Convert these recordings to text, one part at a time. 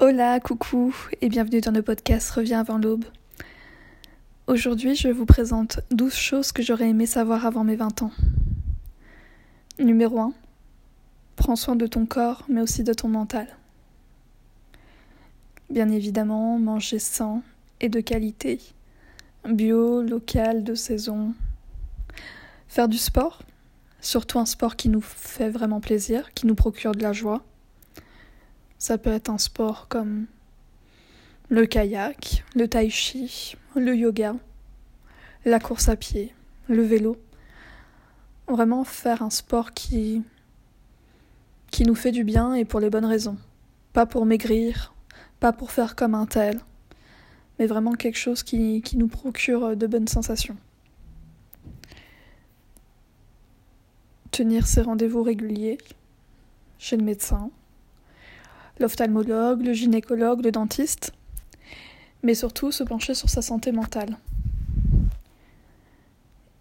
Hola, coucou et bienvenue dans le podcast Reviens avant l'aube. Aujourd'hui, je vous présente 12 choses que j'aurais aimé savoir avant mes 20 ans. Numéro 1. Prends soin de ton corps, mais aussi de ton mental. Bien évidemment, manger sain et de qualité. Bio, local, de saison. Faire du sport, surtout un sport qui nous fait vraiment plaisir, qui nous procure de la joie ça peut être un sport comme le kayak, le tai chi, le yoga, la course à pied, le vélo. Vraiment faire un sport qui qui nous fait du bien et pour les bonnes raisons. Pas pour maigrir, pas pour faire comme un tel, mais vraiment quelque chose qui, qui nous procure de bonnes sensations. Tenir ses rendez-vous réguliers chez le médecin, l'ophtalmologue, le gynécologue, le dentiste, mais surtout se pencher sur sa santé mentale.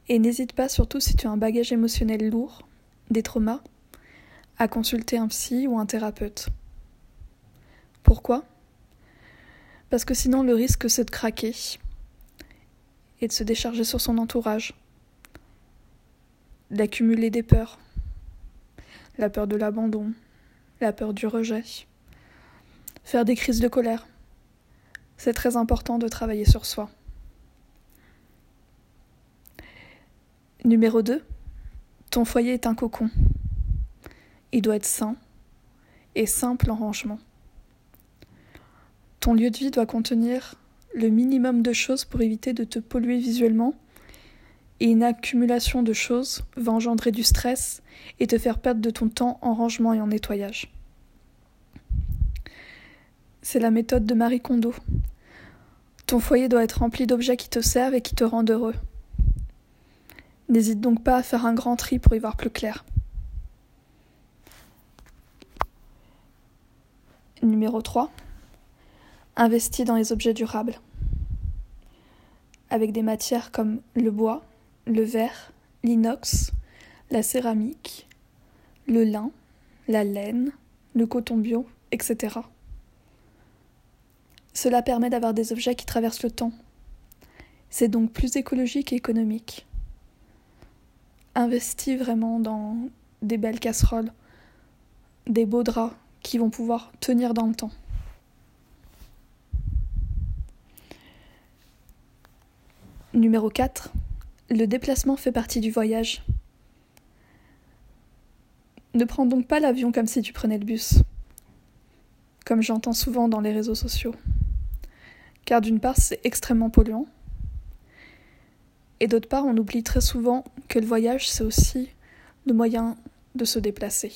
Et n'hésite pas, surtout si tu as un bagage émotionnel lourd, des traumas, à consulter un psy ou un thérapeute. Pourquoi? Parce que sinon le risque c'est de craquer et de se décharger sur son entourage, d'accumuler des peurs, la peur de l'abandon, la peur du rejet, faire des crises de colère. C'est très important de travailler sur soi. Numéro 2. Ton foyer est un cocon. Il doit être sain et simple en rangement. Ton lieu de vie doit contenir le minimum de choses pour éviter de te polluer visuellement et une accumulation de choses va engendrer du stress et te faire perdre de ton temps en rangement et en nettoyage. C'est la méthode de Marie Kondo. Ton foyer doit être rempli d'objets qui te servent et qui te rendent heureux. N'hésite donc pas à faire un grand tri pour y voir plus clair. Numéro 3. Investis dans les objets durables. Avec des matières comme le bois, le verre, l'inox, la céramique, le lin, la laine, le coton bio, etc. Cela permet d'avoir des objets qui traversent le temps. C'est donc plus écologique et économique. Investis vraiment dans des belles casseroles, des beaux draps qui vont pouvoir tenir dans le temps. Numéro 4. Le déplacement fait partie du voyage. Ne prends donc pas l'avion comme si tu prenais le bus, comme j'entends souvent dans les réseaux sociaux car d'une part c'est extrêmement polluant, et d'autre part on oublie très souvent que le voyage c'est aussi le moyen de se déplacer.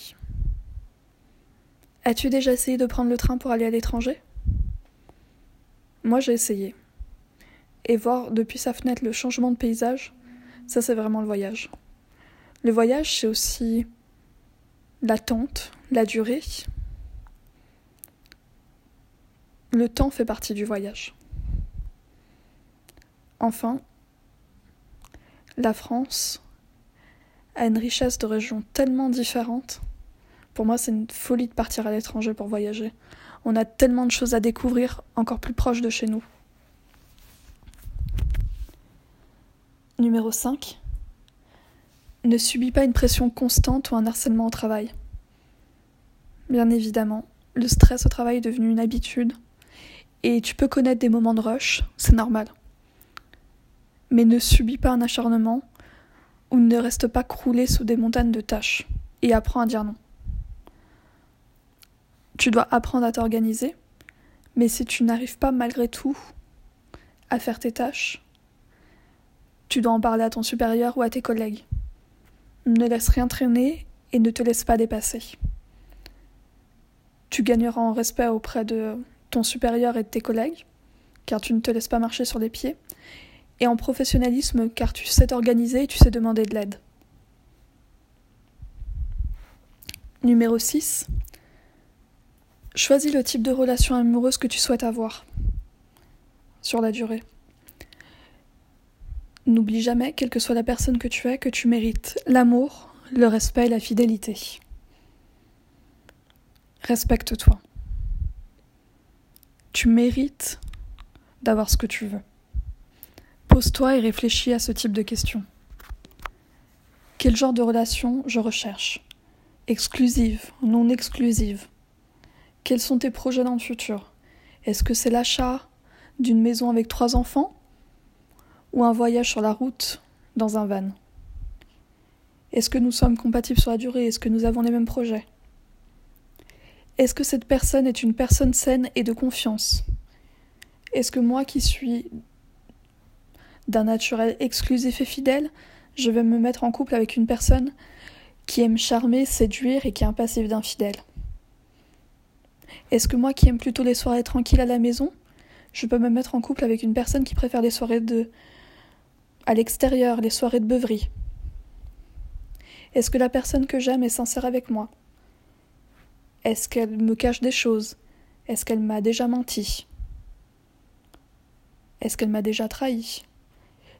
As-tu déjà essayé de prendre le train pour aller à l'étranger? Moi j'ai essayé. Et voir depuis sa fenêtre le changement de paysage, ça c'est vraiment le voyage. Le voyage c'est aussi l'attente, la durée. Le temps fait partie du voyage. Enfin, la France a une richesse de régions tellement différentes. Pour moi, c'est une folie de partir à l'étranger pour voyager. On a tellement de choses à découvrir encore plus proches de chez nous. Numéro 5. Ne subis pas une pression constante ou un harcèlement au travail. Bien évidemment, le stress au travail est devenu une habitude. Et tu peux connaître des moments de rush, c'est normal mais ne subis pas un acharnement ou ne reste pas croulé sous des montagnes de tâches et apprends à dire non. Tu dois apprendre à t'organiser, mais si tu n'arrives pas malgré tout à faire tes tâches, tu dois en parler à ton supérieur ou à tes collègues. Ne laisse rien traîner et ne te laisse pas dépasser. Tu gagneras en respect auprès de ton supérieur et de tes collègues, car tu ne te laisses pas marcher sur les pieds, et en professionnalisme car tu sais t'organiser et tu sais demander de l'aide. Numéro 6. Choisis le type de relation amoureuse que tu souhaites avoir sur la durée. N'oublie jamais, quelle que soit la personne que tu es, que tu mérites l'amour, le respect et la fidélité. Respecte-toi. Tu mérites d'avoir ce que tu veux. Pose-toi et réfléchis à ce type de questions. Quel genre de relation je recherche? Exclusive, non exclusive? Quels sont tes projets dans le futur? Est-ce que c'est l'achat d'une maison avec trois enfants? Ou un voyage sur la route dans un van? Est-ce que nous sommes compatibles sur la durée? Est-ce que nous avons les mêmes projets? Est-ce que cette personne est une personne saine et de confiance? Est-ce que moi qui suis d'un naturel exclusif et fidèle, je vais me mettre en couple avec une personne qui aime charmer, séduire et qui est un passif d'infidèle. Est-ce que moi qui aime plutôt les soirées tranquilles à la maison, je peux me mettre en couple avec une personne qui préfère les soirées de à l'extérieur, les soirées de beuverie? Est-ce que la personne que j'aime est sincère avec moi? Est-ce qu'elle me cache des choses? Est-ce qu'elle m'a déjà menti? Est-ce qu'elle m'a déjà trahi?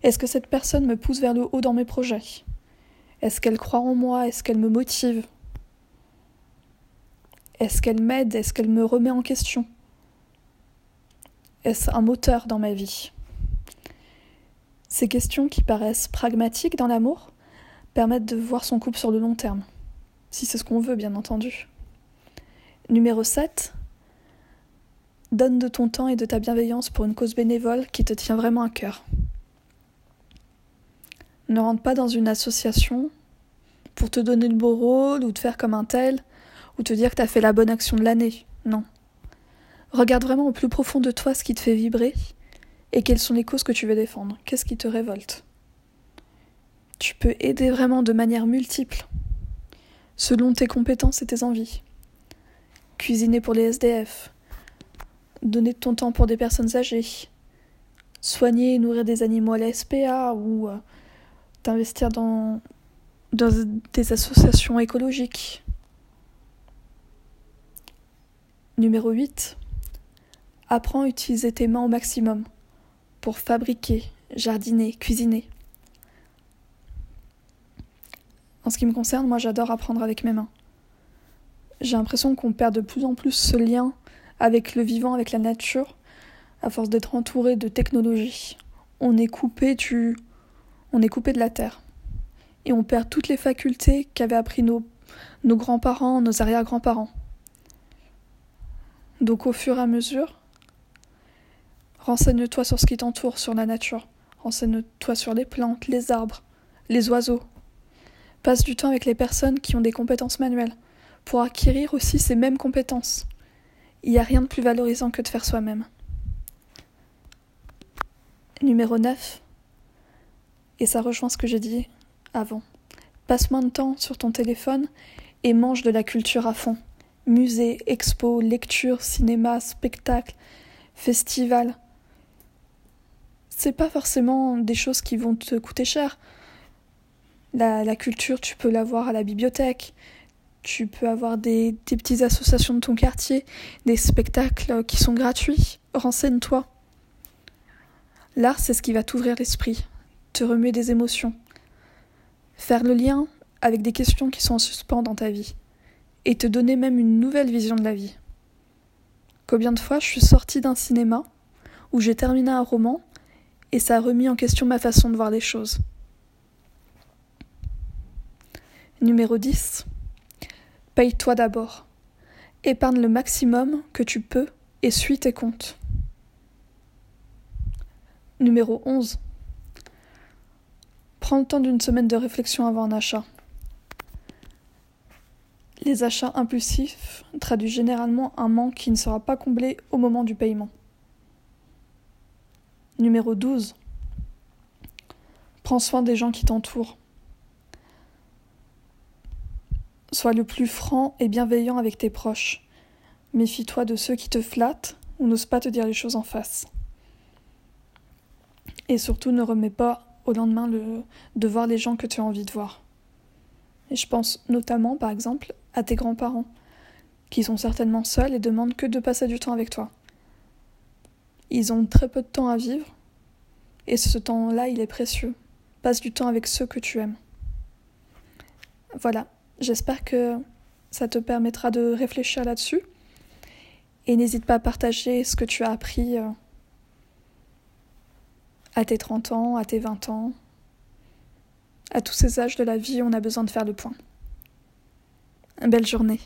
Est-ce que cette personne me pousse vers le haut dans mes projets? Est-ce qu'elle croit en moi? Est-ce qu'elle me motive? Est-ce qu'elle m'aide? Est-ce qu'elle me remet en question? Est-ce un moteur dans ma vie? Ces questions qui paraissent pragmatiques dans l'amour permettent de voir son couple sur le long terme, si c'est ce qu'on veut bien entendu. Numéro 7. Donne de ton temps et de ta bienveillance pour une cause bénévole qui te tient vraiment à cœur. Ne rentre pas dans une association pour te donner le beau rôle ou te faire comme un tel ou te dire que tu as fait la bonne action de l'année. Non. Regarde vraiment au plus profond de toi ce qui te fait vibrer et quelles sont les causes que tu veux défendre Qu'est-ce qui te révolte? Tu peux aider vraiment de manière multiple, selon tes compétences et tes envies. Cuisiner pour les SDF, donner de ton temps pour des personnes âgées, soigner et nourrir des animaux à la SPA ou t'investir dans, dans des associations écologiques. Numéro 8. Apprends à utiliser tes mains au maximum pour fabriquer, jardiner, cuisiner. En ce qui me concerne, moi j'adore apprendre avec mes mains. J'ai l'impression qu'on perd de plus en plus ce lien avec le vivant, avec la nature, à force d'être entouré de technologies. On est coupé du... on est coupé de la terre. Et on perd toutes les facultés qu'avaient appris nos, grands-parents, nos arrière-grands-parents. Donc au fur et à mesure, Renseigne-toi sur ce qui t'entoure, sur la nature. Renseigne-toi sur les plantes, les arbres, les oiseaux. Passe du temps avec les personnes qui ont des compétences manuelles pour acquérir aussi ces mêmes compétences. Il n'y a rien de plus valorisant que de faire soi-même. Numéro 9. Et ça rejoint ce que j'ai dit avant. Passe moins de temps sur ton téléphone et mange de la culture à fond. Musée, expo, lecture, cinéma, spectacle, festival c'est pas forcément des choses qui vont te coûter cher. La, culture, tu peux l'avoir à la bibliothèque, tu peux avoir des, des petites associations de ton quartier, des spectacles qui sont gratuits. Renseigne-toi. L'art, c'est ce qui va t'ouvrir l'esprit, te remuer des émotions, faire le lien avec des questions qui sont en suspens dans ta vie, et te donner même une nouvelle vision de la vie. Combien de fois je suis sortie d'un cinéma où j'ai terminé un roman et ça a remis en question ma façon de voir les choses. Numéro 10. Paye-toi d'abord. Épargne le maximum que tu peux et suis tes comptes. Numéro 11. Prends le temps d'une semaine de réflexion avant un achat. Les achats impulsifs traduisent généralement un manque qui ne sera pas comblé au moment du paiement. Numéro 12. Prends soin des gens qui t'entourent. Sois le plus franc et bienveillant avec tes proches. Méfie-toi de ceux qui te flattent ou n'osent pas te dire les choses en face. Et surtout, ne remets pas au lendemain le, de voir les gens que tu as envie de voir. Et je pense notamment, par exemple, à tes grands-parents, qui sont certainement seuls et demandent que de passer du temps avec toi. Ils ont très peu de temps à vivre, et ce temps-là, il est précieux. Passe du temps avec ceux que tu aimes. Voilà, j'espère que ça te permettra de réfléchir là-dessus. Et n'hésite pas à partager ce que tu as appris euh, à tes 30 ans, à tes 20 ans. À tous ces âges de la vie, on a besoin de faire le point. Belle journée.